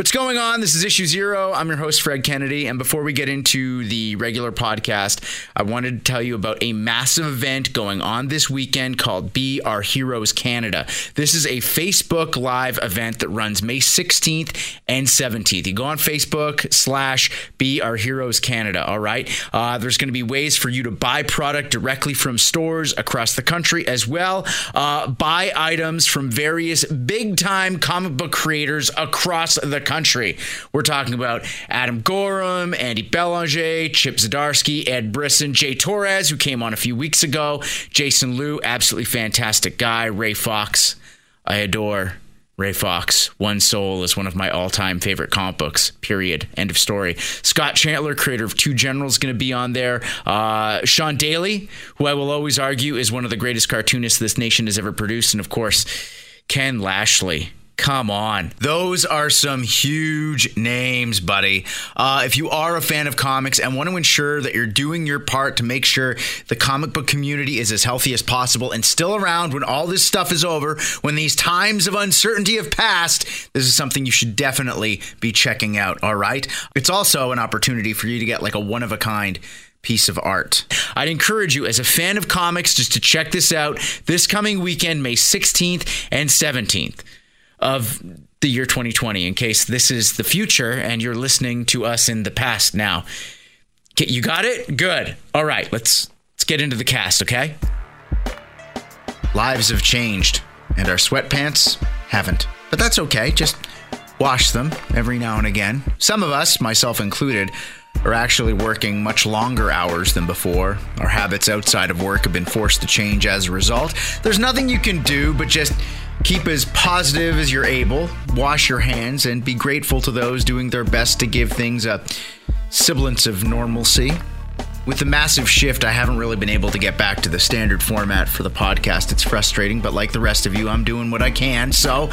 What's going on? This is Issue Zero. I'm your host, Fred Kennedy. And before we get into the regular podcast, I wanted to tell you about a massive event going on this weekend called Be Our Heroes Canada. This is a Facebook Live event that runs May 16th and 17th. You go on Facebook slash Be Our Heroes Canada, all right? Uh, there's going to be ways for you to buy product directly from stores across the country as well. Uh, buy items from various big time comic book creators across the country. We're talking about Adam Gorham, Andy Belanger, Chip Zdarsky, Ed Brisson, Jay Torres, who came on a few weeks ago, Jason Loo, absolutely fantastic guy, Ray Fawkes, I adore. Ray Fawkes, One Soul is one of my all time favorite comic books, period. End of story. Scott Chantler, creator of Two Generals, going to be on there. Uh, Sean Daly, who I will always argue is one of the greatest cartoonists this nation has ever produced. And of course, Ken Lashley, Come on. Those are some huge names, buddy. Uh, if you are a fan of comics and want to ensure that you're doing your part to make sure the comic book community is as healthy as possible and still around when all this stuff is over, when these times of uncertainty have passed, this is something you should definitely be checking out, all right? It's also an opportunity for you to get like a one of a kind piece of art. I'd encourage you, as a fan of comics, just to check this out this coming weekend, May 16th and 17th of the year 2020 in case this is the future and you're listening to us in the past now. You got it? Good. All right, let's let's get into the cast, okay? Lives have changed and our sweatpants haven't. But that's okay. Just wash them every now and again. Some of us, myself included, are actually working much longer hours than before. Our habits outside of work have been forced to change as a result. There's nothing you can do but just Keep as positive as you're able, wash your hands, and be grateful to those doing their best to give things a semblance of normalcy. With the massive shift, I haven't really been able to get back to the standard format for the podcast. It's frustrating, but like the rest of you, I'm doing what I can. So,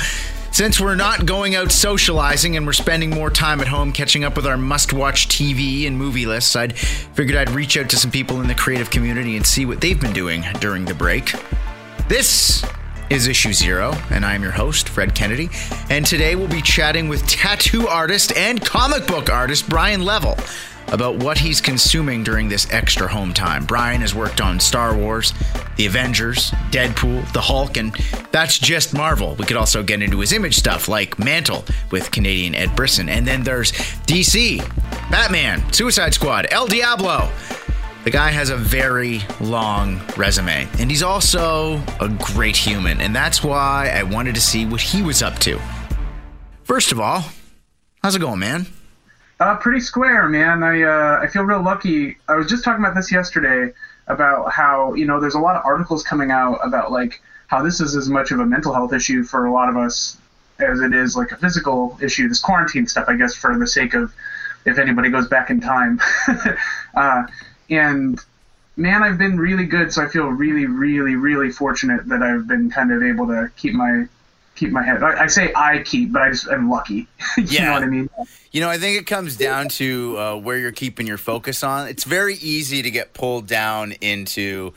since we're not going out socializing and we're spending more time at home catching up with our must watch TV and movie lists, I'd figured I'd reach out to some people in the creative community and see what they've been doing during the break. This is Issue Zero, and I'm your host, Fred Kennedy. And today we'll be chatting with tattoo artist and comic book artist Brian Level about what he's consuming during this extra home time. Brian has worked on Star Wars, The Avengers, Deadpool, The Hulk, and that's just Marvel. We could also get into his image stuff like Mantle with Canadian Ed Brisson. And then there's DC, Batman, Suicide Squad, El Diablo. The guy has a very long resume, and he's also a great human, and that's why I wanted to see what he was up to. First of all, how's it going, man? Uh, pretty square, man. I uh, I feel real lucky. I was just talking about this yesterday about how you know there's a lot of articles coming out about like how this is as much of a mental health issue for a lot of us as it is like a physical issue. This quarantine stuff, I guess, for the sake of if anybody goes back in time. uh, and man, I've been really good, so I feel really, really, really fortunate that I've been kind of able to keep my keep my head. I, I say I keep, but I just am lucky. you yeah. know what I mean? You know, I think it comes down to uh, where you're keeping your focus on. It's very easy to get pulled down into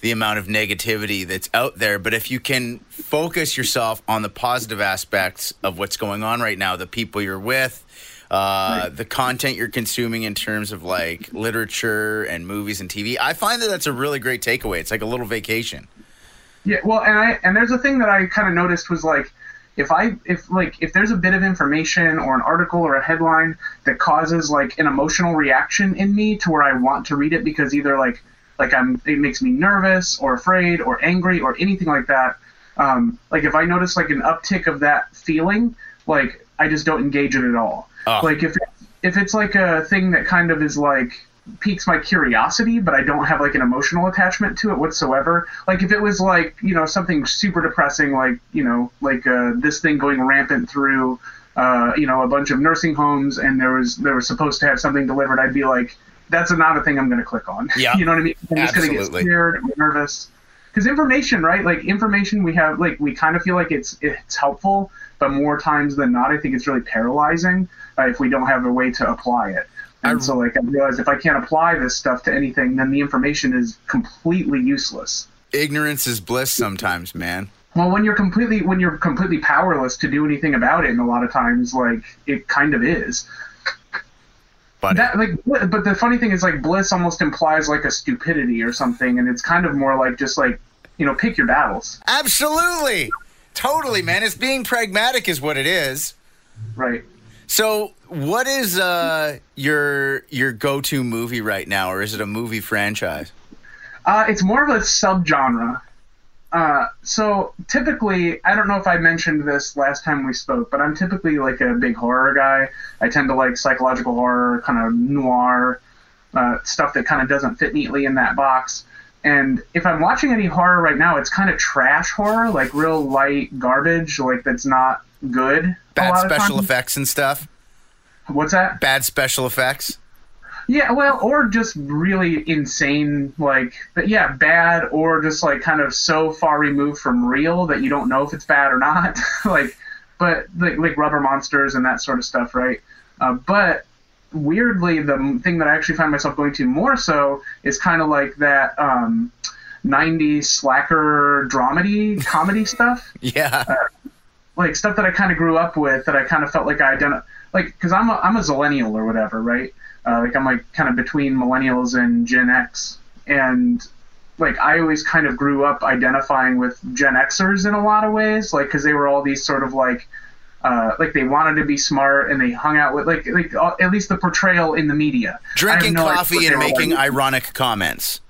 the amount of negativity that's out there, but if you can focus yourself on the positive aspects of what's going on right now, the people you're with uh, the content you're consuming in terms of like literature and movies and TV. I find that that's a really great takeaway. It's like a little vacation. Yeah, well, and I and there's a thing that I kind of noticed was like if I if like if there's a bit of information or an article or a headline that causes like an emotional reaction in me to where I want to read it because either like like I'm it makes me nervous or afraid or angry or anything like that. Um, like if I notice like an uptick of that feeling, like I just don't engage it at all. Oh. Like if if it's like a thing that kind of is like piques my curiosity, but I don't have like an emotional attachment to it whatsoever. Like if it was like you know something super depressing, like you know like uh, this thing going rampant through uh, you know a bunch of nursing homes, and there was there was supposed to have something delivered, I'd be like, that's not a thing I'm going to click on. Yeah, you know what I mean? I'm just going to get scared, and nervous. Because information, right? Like information, we have like we kind of feel like it's it's helpful, but more times than not, I think it's really paralyzing uh, if we don't have a way to apply it. And I, so, like, I realized if I can't apply this stuff to anything, then the information is completely useless. Ignorance is bliss sometimes, man. Well, when you're completely when you're completely powerless to do anything about it, and a lot of times, like it kind of is. But That like, but the funny thing is, like, bliss almost implies like a stupidity or something, and it's kind of more like just like you know, pick your battles, absolutely, totally, man. It's being pragmatic is what it is. right? So, what is uh, your your go to movie right now, or is it a movie franchise? Uh, it's more of a subgenre. Uh, so typically, I don't know if I mentioned this last time we spoke, but I'm typically like a big horror guy. I tend to like psychological horror, kind of noir uh, stuff that kind of doesn't fit neatly in that box. And if I'm watching any horror right now, it's kind of trash horror, like real light garbage, like that's not good. Bad special effects and stuff. What's that? Bad special effects. Yeah, well, or just really insane, like, but yeah, bad, or just like kind of so far removed from real that you don't know if it's bad or not. like, but like, like rubber monsters and that sort of stuff, right? Uh, but weirdly, the thing that I actually find myself going to more so is kind of like that um, 90s slacker dramedy comedy stuff Yeah. like stuff that I kind of grew up with that I kind of felt like I identify like because I'm a I'm a zillennial or whatever, right? Uh, like I'm like kind of between millennials and Gen X, and like I always kind of grew up identifying with Gen Xers in a lot of ways, like because they were all these sort of like. Uh, like they wanted to be smart and they hung out with like like uh, at least the portrayal in the media. Drinking no coffee and making like. ironic comments.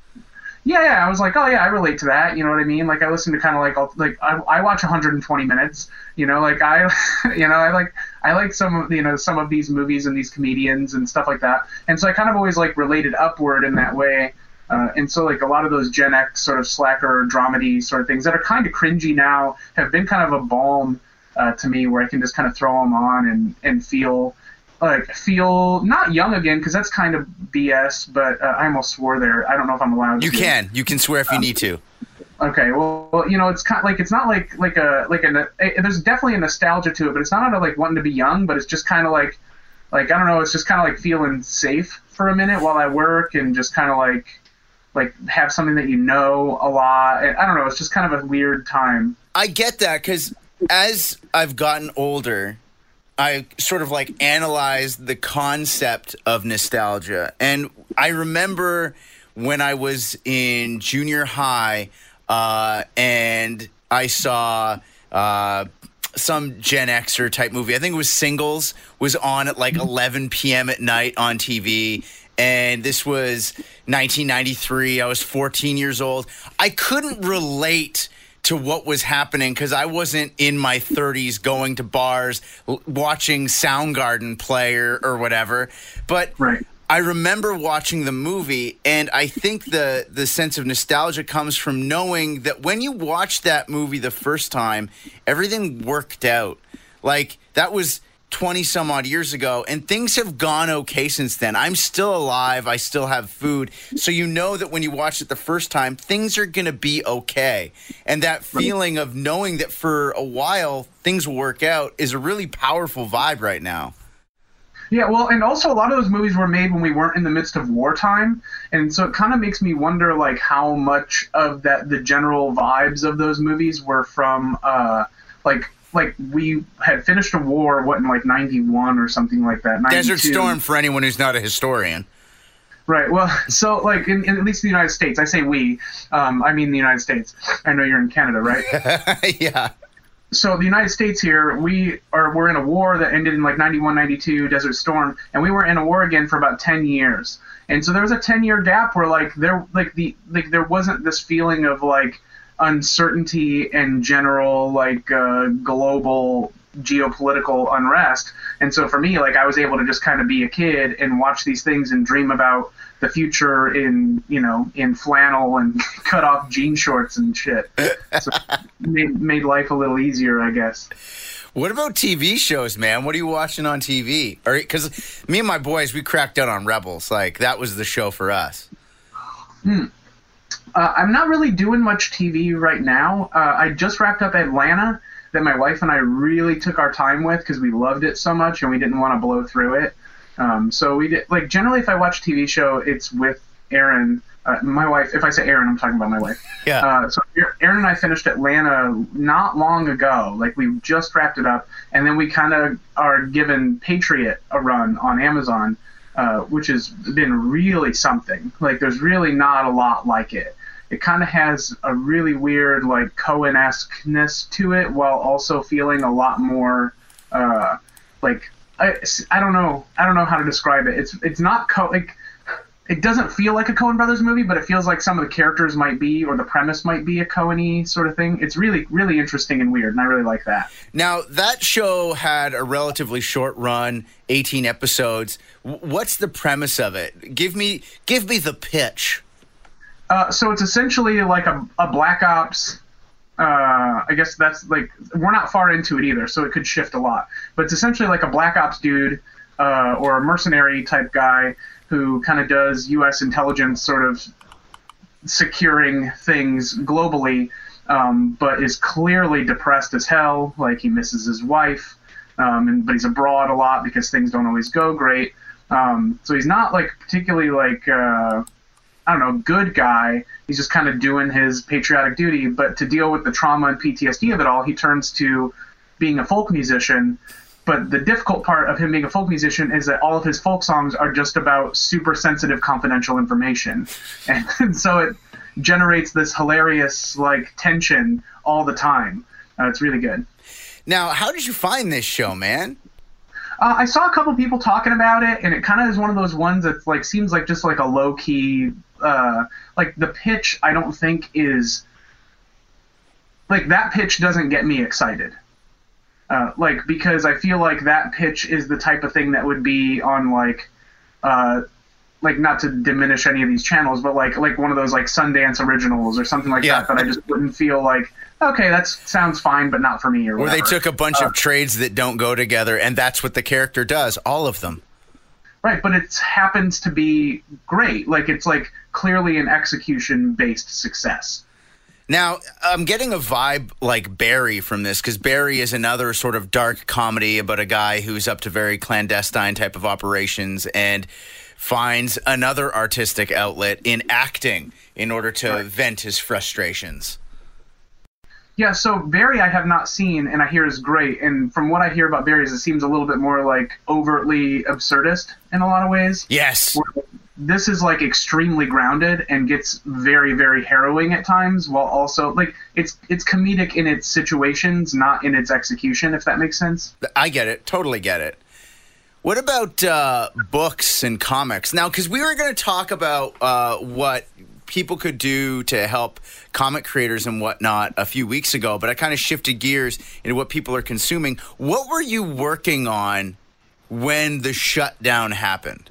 Yeah, yeah. I was like, oh yeah, I relate to that. You know what I mean? Like I listen to kind of like all- like I, I watch 120 minutes. You know, like I, you know, I like I like some of you know some of these movies and these comedians and stuff like that. And so I kind of always like related upward in that way. Uh, and so like a lot of those Gen X sort of slacker dramedy sort of things that are kind of cringy now have been kind of a balm uh, to me where I can just kind of throw them on and and feel like feel not young again because that's kind of BS. But uh, I almost swore there. I don't know if I'm allowed. You to. can. You can swear if you need to. Okay, well, well, you know, it's kind of like it's not like like a like a eh, there's definitely a nostalgia to it, but it's not out of like wanting to be young, but it's just kind of like like I don't know, it's just kind of like feeling safe for a minute while I work and just kind of like like have something that you know a lot. I don't know, it's just kind of a weird time. I get that because as I've gotten older, I sort of like analyzed the concept of nostalgia. And I remember when I was in junior high uh, and I saw uh, some Gen Xer type movie. I think it was Singles was on at like 11 p.m. at night on TV. And this was 1993. I was 14 years old. I couldn't relate to what was happening because I wasn't in my 30s going to bars, l- watching Soundgarden play or, or whatever. But Right. I remember watching the movie, and I think the the sense of nostalgia comes from knowing that when you watched that movie the first time, everything worked out. Like that was twenty some odd years ago, and things have gone okay since then. I'm still alive. I still have food, so you know that when you watch it the first time, things are gonna be okay. And that feeling of knowing that for a while things will work out is a really powerful vibe right now. Yeah, well, and also a lot of those movies were made when we weren't in the midst of wartime, and so it kind of makes me wonder, like, how much of that the general vibes of those movies were from, uh, like, like we had finished a war, what in like '91 or something like that. 92. Desert Storm for anyone who's not a historian. Right. Well, so like in, in at least the United States, I say we. Um, I mean the United States. I know you're in Canada, right? yeah. so the United States here, we are we're in a war that ended in like 91, 92, Desert Storm, and we were in a war again for about 10 years. And so there was a 10 year gap where like there like the like there wasn't this feeling of like uncertainty and general like uh, global geopolitical unrest. And so for me, like I was able to just kind of be a kid and watch these things and dream about the future in you know in flannel and cut off jean shorts and shit. So made made life a little easier, I guess. What about TV shows, man? What are you watching on TV? Or because me and my boys, we cracked out on Rebels. Like that was the show for us. Uh, I'm not really doing much TV right now. Uh, I just wrapped up Atlanta that my wife and I really took our time with because we loved it so much and we didn't want to blow through it. Um, so we did like generally if I watch a TV show, it's with Aaron uh, my wife. If I say Aaron, I'm talking about my wife. Yeah. Uh, so Aaron and I finished Atlanta not long ago. Like we just wrapped it up, and then we kind of are given Patriot a run on Amazon, uh, which has been really something. Like there's really not a lot like it. It kind of has a really weird like Coen-esqueness to it, while also feeling a lot more uh, like I, I don't know I don't know how to describe it. It's it's not co- like it doesn't feel like a Coen Brothers movie, but it feels like some of the characters might be, or the premise might be a Coen sort of thing. It's really, really interesting and weird, and I really like that. Now, that show had a relatively short run, 18 episodes. What's the premise of it? Give me, give me the pitch. Uh, so it's essentially like a, a Black Ops. Uh, I guess that's like we're not far into it either, so it could shift a lot. But it's essentially like a Black Ops dude uh, or a mercenary type guy who kind of does U.S. intelligence sort of securing things globally, um, but is clearly depressed as hell. Like he misses his wife, um, and, but he's abroad a lot because things don't always go great. Um, so he's not like particularly like uh, I don't know good guy. He's just kind of doing his patriotic duty. But to deal with the trauma and PTSD of it all, he turns to being a folk musician but the difficult part of him being a folk musician is that all of his folk songs are just about super sensitive, confidential information, and, and so it generates this hilarious like tension all the time. Uh, it's really good. Now, how did you find this show, man? Uh, I saw a couple people talking about it, and it kind of is one of those ones that like seems like just like a low key, uh, like the pitch. I don't think is like that pitch doesn't get me excited. Uh, like because I feel like that pitch is the type of thing that would be on like, uh, like not to diminish any of these channels, but like like one of those like Sundance originals or something like yeah. that. That I just wouldn't feel like okay, that sounds fine, but not for me or. Where they took a bunch uh, of trades that don't go together, and that's what the character does, all of them. Right, but it happens to be great. Like it's like clearly an execution based success. Now, I'm getting a vibe like Barry from this because Barry is another sort of dark comedy about a guy who's up to very clandestine type of operations and finds another artistic outlet in acting in order to right. vent his frustrations. Yeah, so Barry I have not seen and I hear is great. And from what I hear about Barry, it seems a little bit more like overtly absurdist in a lot of ways. Yes. Where this is like extremely grounded and gets very very harrowing at times while also like it's it's comedic in its situations not in its execution if that makes sense. I get it. Totally get it. What about uh, books and comics? Now because we were going to talk about uh, what people could do to help comic creators and whatnot a few weeks ago but i kind of shifted gears into what people are consuming. What were you working on when the shutdown happened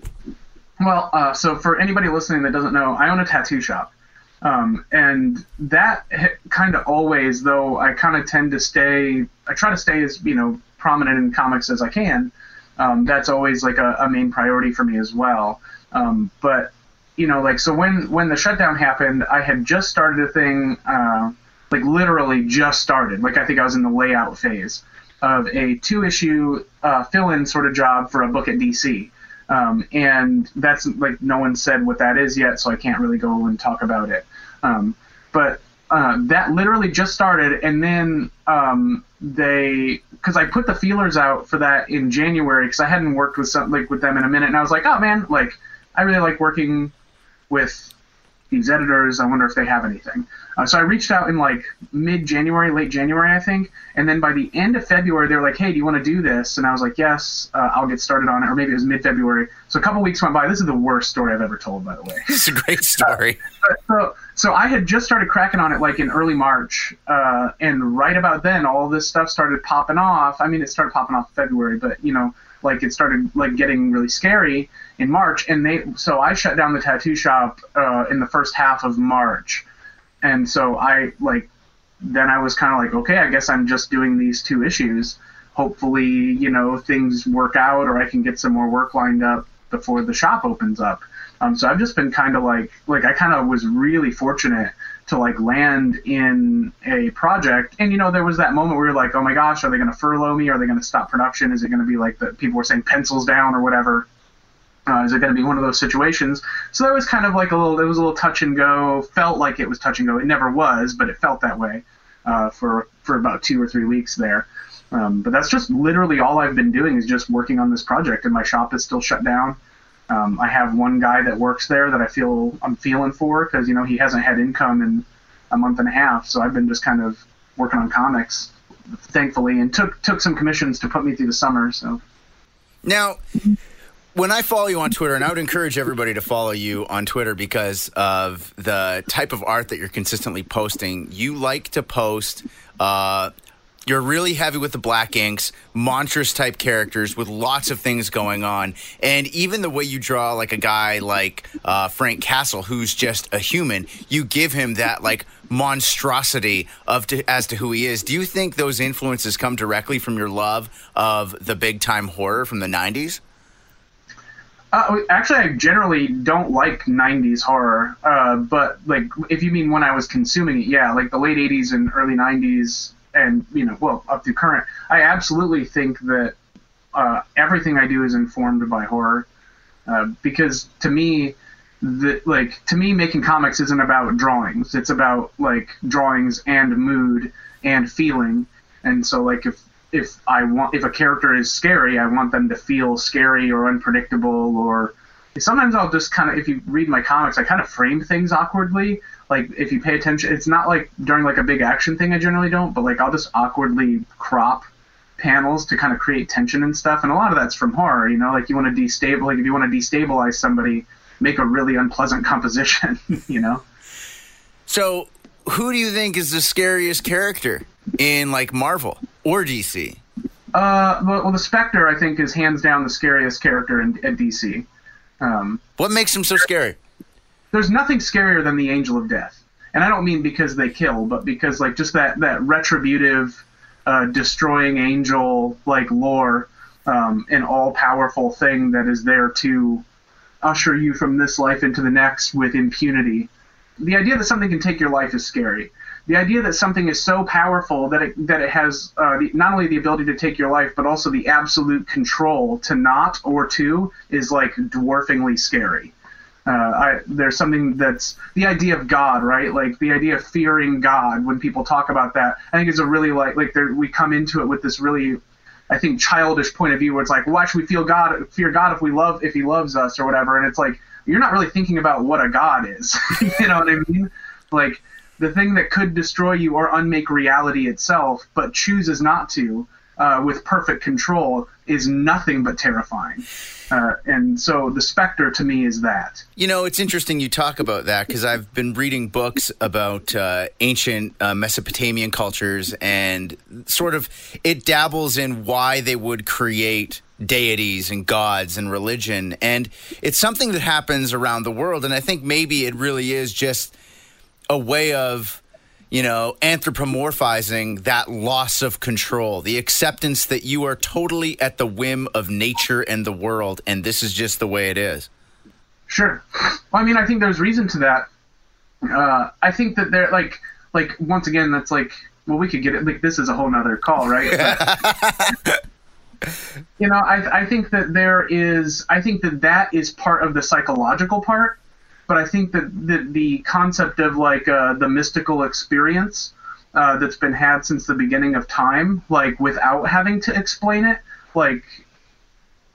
well, uh, so for anybody listening that doesn't know, I own a tattoo shop. Um, and that kind of always, though I kind of tend to stay, I try to stay as, you know, prominent in comics as I can. Um, that's always like a, a, main priority for me as well. Um, but, you know, like, so when, when the shutdown happened, I had just started a thing, uh, like literally just started. Like, I think I was in the layout phase of a two issue uh, fill in sort of job for a book at DC. Um, and that's like no one said what that is yet, so I can't really go and talk about it. Um, but uh, that literally just started, and then um, they because I put the feelers out for that in January because I hadn't worked with some like with them in a minute, and I was like, oh man, like I really like working with these editors. I wonder if they have anything. Uh, so I reached out in like mid January, late January, I think. And then by the end of February, they were like, hey, do you want to do this? And I was like, yes, uh, I'll get started on it. Or maybe it was mid February. So a couple weeks went by. This is the worst story I've ever told, by the way. It's a great story. Uh, so, so I had just started cracking on it like in early March. Uh, and right about then, all this stuff started popping off. I mean, it started popping off February, but, you know, like it started like getting really scary in March. And they, so I shut down the tattoo shop uh, in the first half of March and so I like then I was kind of like, okay, I guess I'm just doing these two issues. Hopefully, you know, things work out or I can get some more work lined up before the shop opens up. Um, so I've just been kind of like, like I kind of was really fortunate to like land in a project. And you know, there was that moment where you're like, oh my gosh, are they going to furlough me? Are they going to stop production? Is it going to be like the people were saying pencils down or whatever? Uh, is it going to be one of those situations? So that was kind of like a little. It was a little touch and go. Felt like it was touch and go. It never was, but it felt that way uh, for for about two or three weeks there. Um, but that's just literally all I've been doing is just working on this project, and my shop is still shut down. Um, I have one guy that works there that I feel I'm feeling for because you know he hasn't had income in a month and a half, so I've been just kind of working on comics, thankfully, and took took some commissions to put me through the summer. So now when I follow you on Twitter, and I would encourage everybody to follow you on Twitter because of the type of art that you're consistently posting. You like to post. Uh, you're really heavy with the black inks, monstrous type characters with lots of things going on, and even the way you draw like a guy like uh, Frank Castle, who's just a human, you give him that like monstrosity of to, as to who he is. Do you think those influences come directly from your love of the big time horror from the '90s? Uh, actually, I generally don't like '90s horror, uh, but like if you mean when I was consuming it, yeah, like the late '80s and early '90s, and you know, well, up to current, I absolutely think that uh, everything I do is informed by horror, uh, because to me, the like to me, making comics isn't about drawings; it's about like drawings and mood and feeling, and so like if if I want if a character is scary, I want them to feel scary or unpredictable or sometimes I'll just kind of if you read my comics, I kind of frame things awkwardly. Like if you pay attention, it's not like during like a big action thing. I generally don't, but like I'll just awkwardly crop panels to kind of create tension and stuff. And a lot of that's from horror. You know, like you want to destabilize. Like if you want to destabilize somebody, make a really unpleasant composition. you know. So, who do you think is the scariest character in like Marvel? or DC? Uh, well, the Spectre, I think, is hands down the scariest character in, at DC. Um, what makes him so scary? There's nothing scarier than the Angel of Death, and I don't mean because they kill, but because like just that that retributive, uh, destroying angel like lore, um, an all powerful thing that is there to usher you from this life into the next with impunity. The idea that something can take your life is scary the idea that something is so powerful that it that it has uh, the, not only the ability to take your life but also the absolute control to not or to is like dwarfingly scary. Uh, I, there's something that's the idea of God, right? Like the idea of fearing God. When people talk about that, I think it's a really like like we come into it with this really, I think childish point of view where it's like, why should we feel God, fear God if we love if He loves us or whatever? And it's like you're not really thinking about what a God is. you know what I mean? Like the thing that could destroy you or unmake reality itself, but chooses not to, uh, with perfect control, is nothing but terrifying. Uh, and so the specter to me is that. You know, it's interesting you talk about that because I've been reading books about uh, ancient uh, Mesopotamian cultures and sort of it dabbles in why they would create deities and gods and religion. And it's something that happens around the world. And I think maybe it really is just a way of you know, anthropomorphizing that loss of control, the acceptance that you are totally at the whim of nature and the world, and this is just the way it is. Sure. Well, I mean, I think there's reason to that. Uh, I think that they're like, like once again, that's like, well, we could get it. Like, this is a whole nother call, right? But, you know, I, I think that there is, I think that that is part of the psychological part but I think that the, the concept of like uh, the mystical experience uh, that's been had since the beginning of time, like without having to explain it, like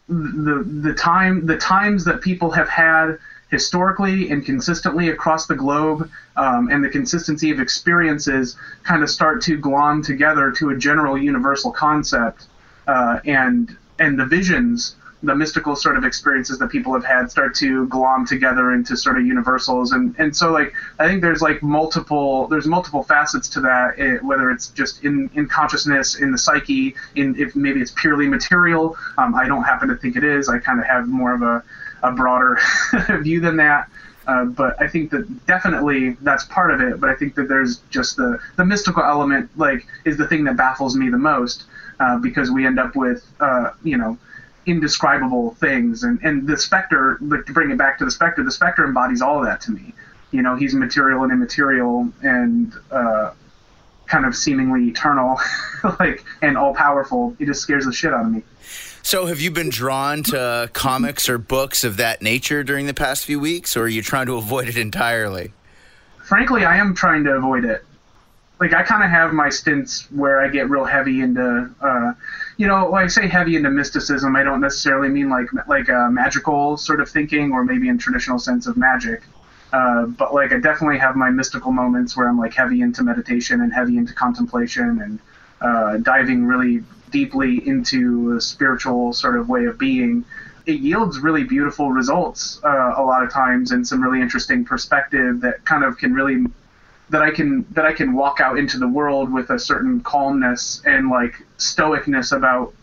the the time the times that people have had historically and consistently across the globe, um, and the consistency of experiences kind of start to glom together to a general universal concept, uh, and and the visions the mystical sort of experiences that people have had start to glom together into sort of universals and and so like i think there's like multiple there's multiple facets to that it, eh, whether it's just in in consciousness in the psyche in if maybe it's purely material um, i don't happen to think it is i kind of have more of a, a broader view than that uh, but I think that definitely that's part of it. But I think that there's just the the mystical element, like, is the thing that baffles me the most, uh, because we end up with, uh, you know, indescribable things. And, and the Spectre, like, to bring it back to the Spectre, the Spectre embodies all of that to me. You know, he's material and immaterial and uh, kind of seemingly eternal, like, and all powerful. He just scares the shit out of me. So, have you been drawn to comics or books of that nature during the past few weeks, or are you trying to avoid it entirely? Frankly, I am trying to avoid it. Like, I kind of have my stints where I get real heavy into, uh, you know, when I say heavy into mysticism, I don't necessarily mean like like a magical sort of thinking, or maybe in traditional sense of magic. Uh, but like, I definitely have my mystical moments where I'm like heavy into meditation and heavy into contemplation and uh, diving really deeply into a spiritual sort of way of being, it yields really beautiful results uh, a lot of times and some really interesting perspective that kind of can really that I can that I can walk out into the world with a certain calmness and like stoicness about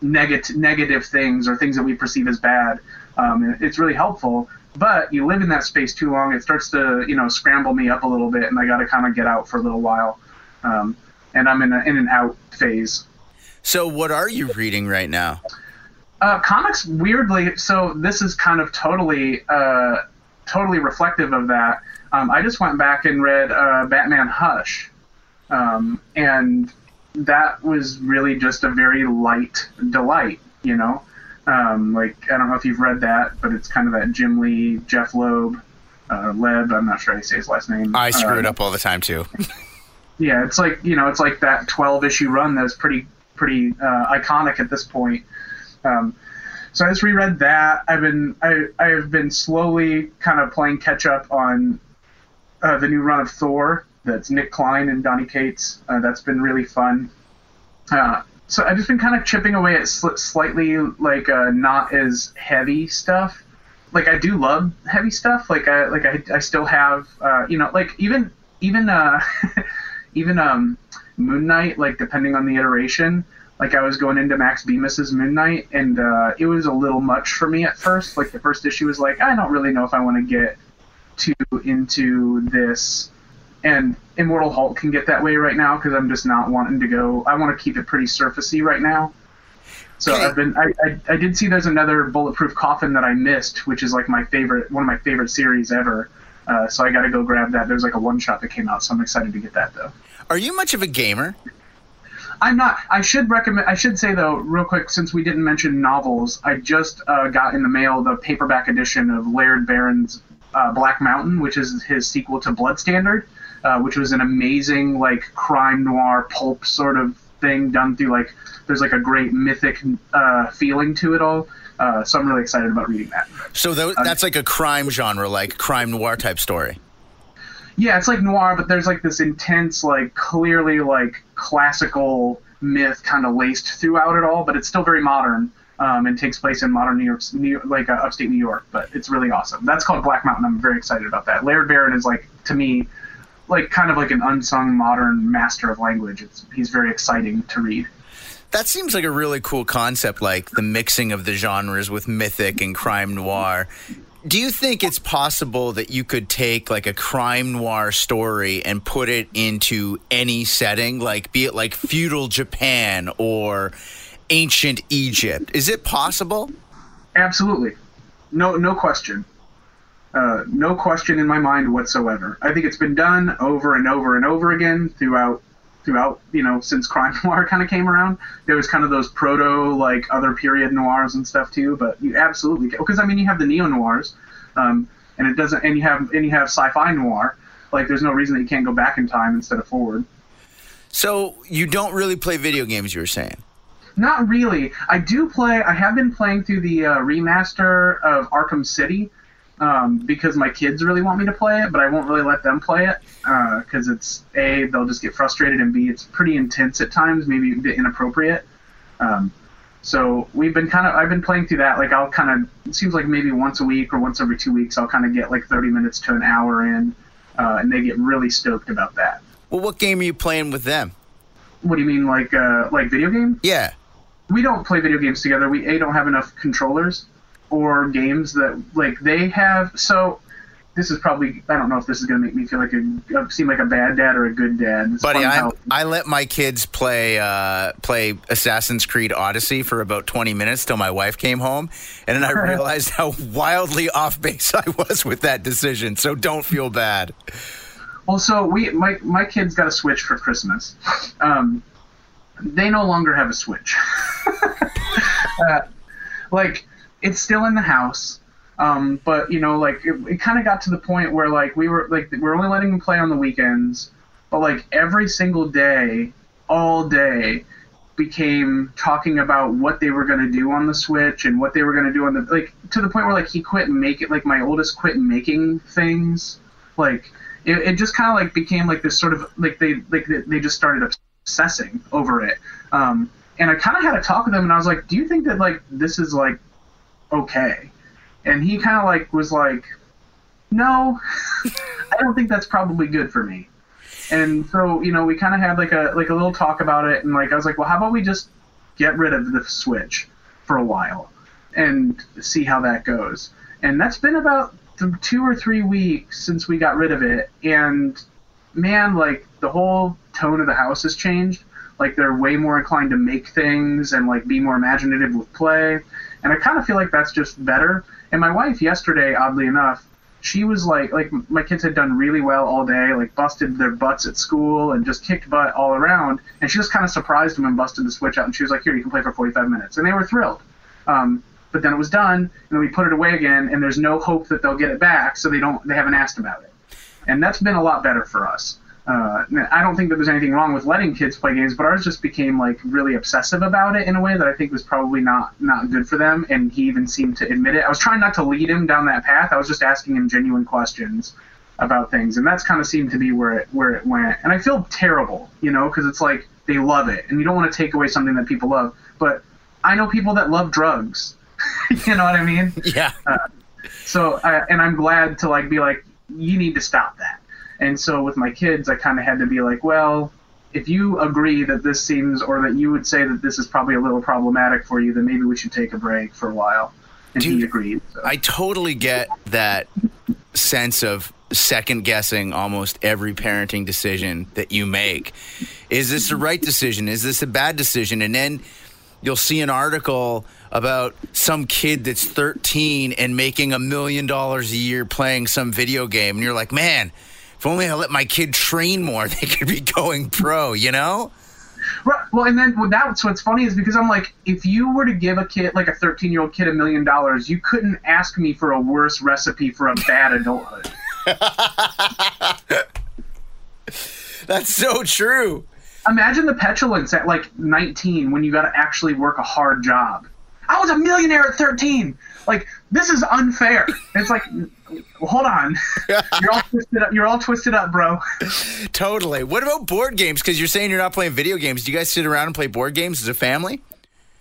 negative negative things or things that we perceive as bad. Um, it's really helpful. But you live in that space too long, it starts to you know scramble me up a little bit, and I got to kind of get out for a little while. Um, and I'm in, a, in an out phase. So, what are you reading right now? Uh, comics, weirdly, so this is kind of totally, uh, totally reflective of that. Um, I just went back and read uh, Batman Hush, um, and that was really just a very light delight. You know, um, like I don't know if you've read that, but it's kind of that Jim Lee, Jeph Loeb, uh, Leb. I'm not sure how you say his last name. I screw it uh, up all the time too. yeah, it's like you know, it's like that 12 issue run that's pretty pretty uh, iconic at this point. Um, so I just reread that. I've been I I've been slowly kind of playing catch up on uh, the new run of Thor. That's Nic Klein and Donny Cates. Uh, that's been really fun. Uh, so I've just been kind of chipping away at sl- slightly like uh, not as heavy stuff. Like I do love heavy stuff. Like I like I, I still have uh, you know like even even uh even um Moon Knight like depending on the iteration like I was going into Max Bemis's Moon Knight, and uh, it was a little much for me at first. Like the first issue was like, I don't really know if I want to get into this. And Immortal Hulk can get that way right now because I'm just not wanting to go. I want to keep it pretty surfacey right now. So Okay. I've been. I, I, I did see there's another Bulletproof Coffin that I missed, which is like my favorite, one of my favorite series ever. Uh, so I got to go grab that. There's like a one shot that came out, so I'm excited to get that though. Are you much of a gamer? I'm not. I should recommend. I should say though, real quick, since we didn't mention novels, I just uh, got in the mail the paperback edition of Laird Barron's uh, Black Mountain, which is his sequel to Blood Standard, uh, which was an amazing like crime noir pulp sort of thing done through like there's like a great mythic uh, feeling to it all. Uh, so I'm really excited about reading that. So tho- that's like a crime genre, like crime noir type story. Yeah, it's like noir, but there's like this intense, like clearly like classical myth kind of laced throughout it all, but it's still very modern um, and takes place in modern New York, New, like uh, upstate New York. But it's really awesome. That's called Black Mountain. I'm very excited about that. Laird Barron is like to me, like kind of like an unsung modern master of language. It's he's very exciting to read. That seems like a really cool concept, like the mixing of the genres with mythic and crime noir. Do you think it's possible that you could take like a crime noir story and put it into any setting, like be it like feudal Japan or ancient Egypt? Is it possible? Absolutely, no no question. Uh, no question in my mind whatsoever. I think it's been done over and over and over again throughout throughout you know since crime noir kind of came around. There was kind of those proto like other period noirs and stuff too. But you absolutely because I mean you have the neo noirs, um, and it doesn't and you have and you have sci-fi noir. Like there's no reason that you can't go back in time instead of forward. So you don't really play video games, you were saying. Not really. I do play. I have been playing through the uh, remaster of Arkham City um, because my kids really want me to play it, but I won't really let them play it because it's a they'll just get frustrated and b it's pretty intense at times, maybe a bit inappropriate. Um, so we've been kind of I've been playing through that. Like I'll kind of it seems like maybe once a week or once every two weeks I'll kind of get like 30 minutes to an hour in, uh, and they get really stoked about that. Well, what game are you playing with them? What do you mean, like uh, like video game? Yeah. We don't play video games together. We a don't have enough controllers or games that like they have. So this is probably I don't know if this is gonna make me feel like a seem like a bad dad or a good dad. It's Buddy, I I let my kids play uh, play Assassin's Creed Odyssey for about twenty minutes till my wife came home, and then I realized how wildly off base I was with that decision. So don't feel bad. Well, so we my my kids got a Switch for Christmas. Um, they no longer have a Switch. uh, like it's still in the house. Um, but you know, like it, it kind of got to the point where like we were like we we're only letting them play on the weekends, but like every single day, all day, became talking about what they were going to do on the Switch and what they were going to do on the like to the point where like he quit making like my oldest quit making things like it, it just kind of like became like this sort of like they like they they just started obsessing over it. Um, and I kind of had a talk with him and I was like do you think that like this is like okay? And he kind of like was like no I don't think that's probably good for me. And so you know we kind of had like a like a little talk about it and like i was like well how about we just get rid of the switch for a while and see how that goes? And that's been about two or three weeks since we got rid of it and man like the whole tone of the house has changed. Like they're way more inclined to make things and like be more imaginative with play. And i kind of feel like that's just better. And my wife yesterday oddly enough she was like like my kids had done really well all day like busted their butts at school and just kicked butt all around. And she just kind of surprised them and busted the switch out and she was like here you can play for 45 minutes. And they were thrilled. Um, but then it was done and then we put it away again and there's no hope that they'll get it back so they don't they haven't asked about it and that's been a lot better for us uh, I don't think that there's anything wrong with letting kids play games, but ours just became like really obsessive about it in a way that I think was probably not not good for them. And he even seemed to admit it. I was trying not to lead him down that path. I was just asking him genuine questions about things, and that's kind of seemed to be where it where it went. And I feel terrible, you know, because it's like they love it, and you don't want to take away something that people love. But I know people that love drugs. you know what I mean? Yeah. Uh, so, uh, and I'm glad to like be like, you need to stop that and so with my kids, I kind of had to be like, well, if you agree that this seems, or that you would say that this is probably a little problematic for you, then maybe we should take a break for a while. And Dude, he agreed. So. I totally get that sense of second guessing almost every parenting decision that you make. Is this the right decision? Is this a bad decision? And then you'll see an article about some kid that's 13 and making a million dollars a year playing some video game. And you're like, man, if only I let my kid train more, they could be going pro, you know? Right. Well, and then well, that's what's funny is because I'm like, if you were to give a kid, like a 13 year old kid, a million dollars, you couldn't ask me for a worse recipe for a bad adulthood. that's so true. Imagine the petulance at like 19 when you got to actually work a hard job. I was a millionaire at 13. Like, this is unfair. It's like, hold on. You're all twisted up. You're all twisted up, bro. totally. What about board games? Because you're saying you're not playing video games. Do you guys sit around and play board games as a family?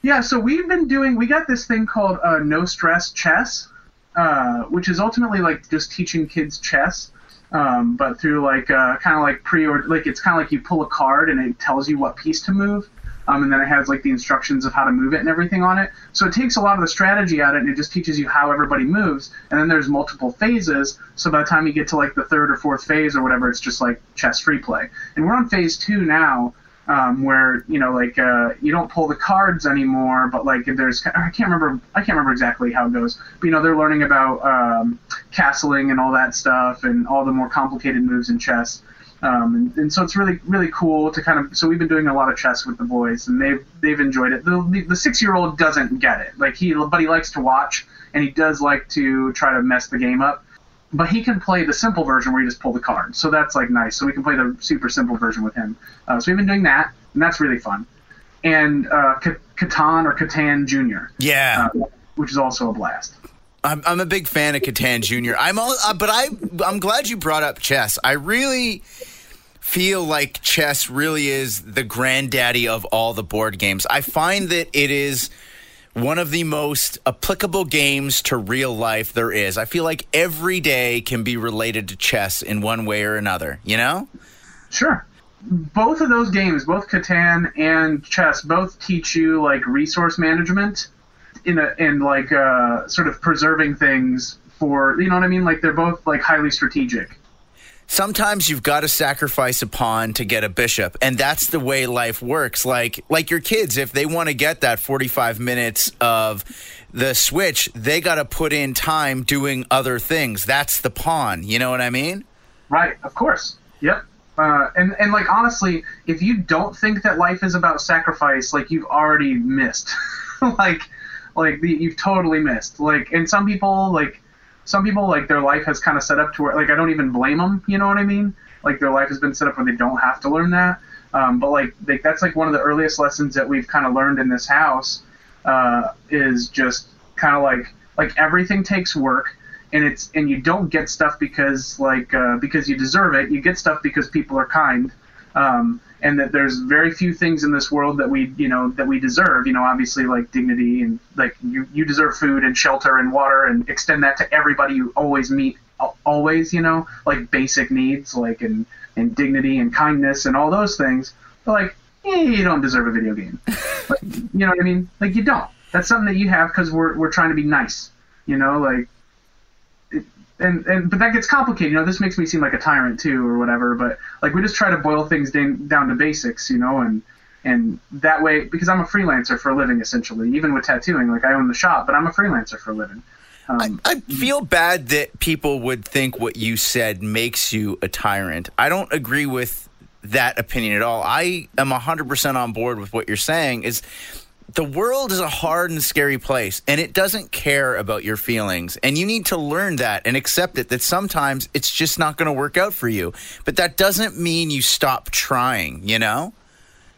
Yeah. So we've been doing. We got this thing called uh, No Stress Chess, uh, which is ultimately like just teaching kids chess. Um, but through like uh, kind of like pre or like it's kind of like you pull a card and it tells you what piece to move um, and then it has like the instructions of how to move it and everything on it. So it takes a lot of the strategy out of it, and it just teaches you how everybody moves. And then there's multiple phases. So by the time you get to like the third or fourth phase or whatever, it's just like chess free play. And we're on phase two now. Um, where you know like uh, you don't pull the cards anymore, but like there's I can't remember I can't remember exactly how it goes, but you know they're learning about um, castling and all that stuff and all the more complicated moves in chess. Um, and, and, so it's really really cool to kind of so we've been doing a lot of chess with the boys and they've they've enjoyed it. The, the, the six year old doesn't get it like he but he likes to watch and he does like to try to mess the game up. But he can play the simple version where you just pull the card, so that's like nice. So we can play the super simple version with him. Uh, so we've been doing that, and that's really fun. And uh, Catan or Catan Junior, yeah, uh, which is also a blast. I'm, I'm a big fan of Catan Junior. I'm all, uh, but I I'm glad you brought up chess. I really feel like chess really is the granddaddy of all the board games. I find that it is one of the most applicable games to real life there is. I feel like every day can be related to chess in one way or another, you know? Sure. Both of those games, both Catan and chess, both teach you like resource management in a in like uh, sort of preserving things for you know what I mean? Like they're both like highly strategic sometimes you've got to sacrifice a pawn to get a bishop and that's the way life works. Like like your kids if they want to get that 45 minutes of the switch they got to put in time doing other things. That's the pawn you know what i mean? Right of course. Yep. Uh, and and like honestly if you don't think that life is about sacrifice like you've already missed. Like like the, you've totally missed. Like, and some people like some people like their life has kind of set up to where like I don't even blame them. You know what I mean? Like their life has been set up where they don't have to learn that. Um, but like they, that's like one of the earliest lessons that we've kind of learned in this house uh, is just kind of like like everything takes work and it's and you don't get stuff because like uh, because you deserve it. You get stuff because people are kind. Um, and that there's very few things in this world that we you know that we deserve you know obviously like dignity and like you you deserve food and shelter and water and extend that to everybody you always meet always you know? Like basic needs like and and dignity and kindness and all those things. But like eh, you don't deserve a video game. You know what i mean? Like you don't. That's something that you have because we're, we're trying to be nice you know? Like and and but that gets complicated. You know, this makes me seem like a tyrant too, or whatever. But like we just try to boil things down, down to basics, you know, and and that way because I'm a freelancer for a living essentially. Even with tattooing, like I own the shop, but I'm a freelancer for a living. Um, I, I feel bad that people would think what you said makes you a tyrant. I don't agree with that opinion at all. I am 100% on board with what you're saying is the world is a hard and scary place and it doesn't care about your feelings. And you need to learn that and accept it that sometimes it's just not going to work out for you. But that doesn't mean you stop trying you know?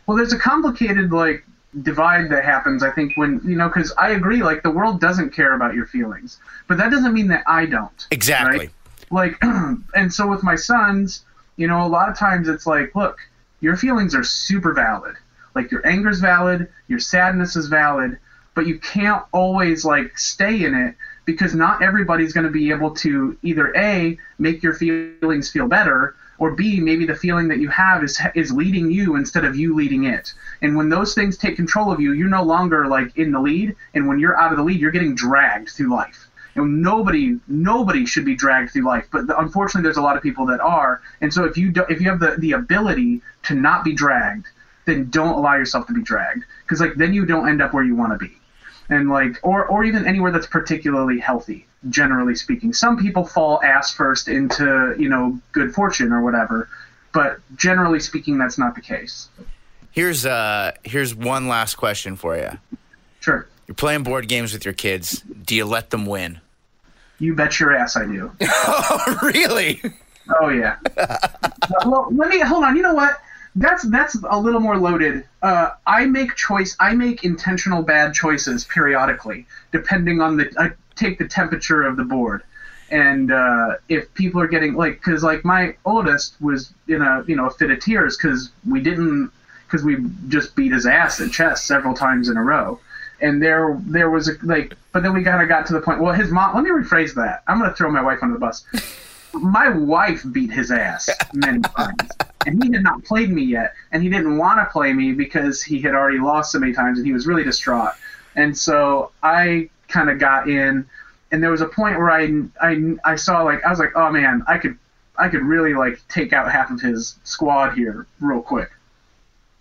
Well there's a complicated like divide that happens i think when you know because i agree like the world doesn't care about your feelings. But that doesn't mean that i don't exactly. Right? like and so with my sons you know a lot of times it's like look your feelings are super valid like your anger is valid, your sadness is valid, but you can't always like stay in it because not everybody's going to be able to either a make your feelings feel better or b maybe the feeling that you have is is leading you instead of you leading it. And when those things take control of you you're no longer like in the lead and when you're out of the lead you're getting dragged through life. And nobody nobody should be dragged through life but unfortunately there's a lot of people that are. And so if you do, if you have the the ability to not be dragged then don't allow yourself to be dragged. Because like then you don't end up where you want to be. And like or or even anywhere that's particularly healthy generally speaking. Some people fall ass first into you know good fortune or whatever but generally speaking that's not the case. Here's uh here's one last question for you sure. You're playing board games with your kids. Do you let them win? You bet your ass i do. Oh really? Oh yeah. Well let me hold on. You know what that's that's a little more loaded. Uh, I make choice. I make intentional bad choices periodically, depending on the. I take the temperature of the board, and uh, if people are getting like, because like my oldest was in a you know a fit of tears because we didn't because we just beat his ass at chess several times in a row, and there there was a, like, but then we kind of got to the point. Well, his mom. Let me rephrase that. I'm gonna throw my wife under the bus. My wife beat his ass many times and he had not played me yet, and he didn't want to play me because he had already lost so many times, and he was really distraught. And so I kind of got in, and there was a point where I, I I saw like I was like, oh man, I could I could really like take out half of his squad here real quick.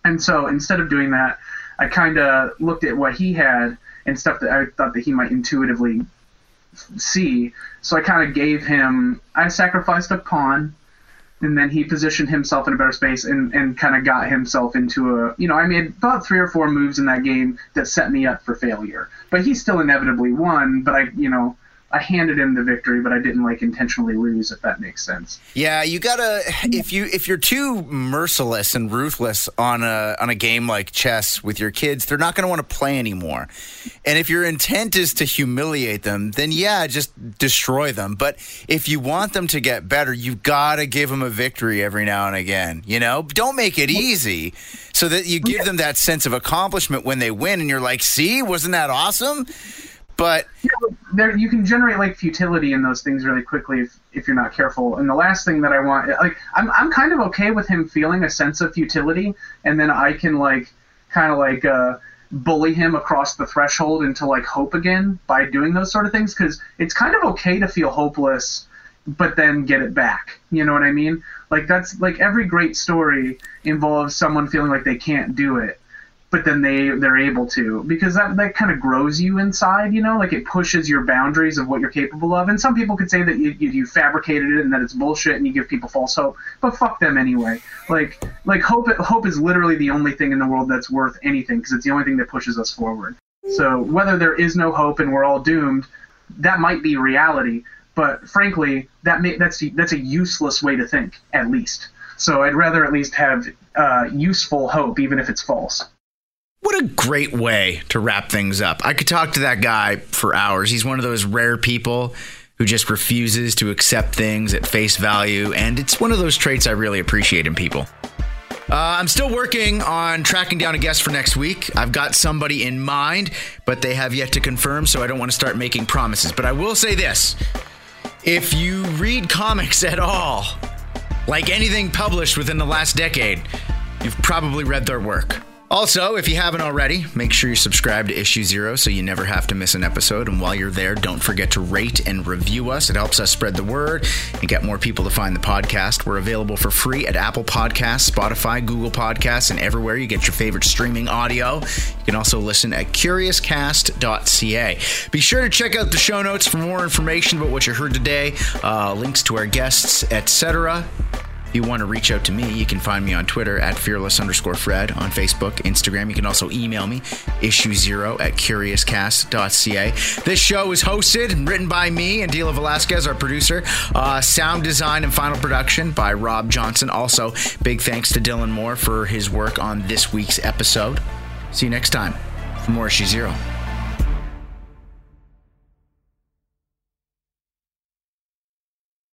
And so instead of doing that, I kind of looked at what he had and stuff that I thought that he might intuitively see. So I kind of gave him. I sacrificed a pawn and then he positioned himself in a better space and, and kind of got himself into a you know I made about three or four moves in that game that set me up for failure. But he still inevitably won. But I you know I handed him the victory, but I didn't like intentionally lose, if that makes sense. Yeah, you gotta if you if you're too merciless and ruthless on a on a game like chess with your kids, they're not gonna want to play anymore. And if your intent is to humiliate them, then yeah, just destroy them. But if you want them to get better, you gotta give them a victory every now and again. You know, don't make it easy so that you give them that sense of accomplishment when they win, and you're like, see, wasn't that awesome? But there, you can generate like futility in those things really quickly if, if you're not careful. And the last thing that I want, like, I'm I'm kind of okay with him feeling a sense of futility, and then I can like kind of like uh, bully him across the threshold into like hope again by doing those sort of things because it's kind of okay to feel hopeless but then get it back. You know what I mean? Like that's like every great story involves someone feeling like they can't do it but then they they're able to because that that kind of grows you inside you know like it pushes your boundaries of what you're capable of and some people could say that you, you, you fabricated it and that it's bullshit and you give people false hope but fuck them anyway like like hope hope is literally the only thing in the world that's worth anything because it's the only thing that pushes us forward So whether there is no hope and we're all doomed, that might be reality. But frankly, that may, that's that's a useless way to think, at least. So I'd rather at least have uh, useful hope, even if it's false. What a great way to wrap things up. I could talk to that guy for hours. He's one of those rare people who just refuses to accept things at face value, and it's one of those traits I really appreciate in people. Uh, I'm still working on tracking down a guest for next week. I've got somebody in mind, but they have yet to confirm, so I don't want to start making promises. But I will say this if you read comics at all, like anything published within the last decade, you've probably read their work. Also, if you haven't already, make sure you subscribe to Issue Zero so you never have to miss an episode. And while you're there, don't forget to rate and review us. It helps us spread the word and get more people to find the podcast. We're available for free at Apple Podcasts, Spotify, Google Podcasts, and everywhere you get your favorite streaming audio. You can also listen at curiouscast.ca. Be sure to check out the show notes for more information about what you heard today, uh, links to our guests, etc. If you want to reach out to me, you can find me on Twitter at fearless underscore Fred, on Facebook, Instagram. You can also email me, issue zero at curiouscast.ca. This show is hosted and written by me and Dila Velasquez, our producer. Uh, sound design and final production by Rob Johnson. Also, big thanks to Dylan Moore for his work on this week's episode. See you next time for more Issue Zero.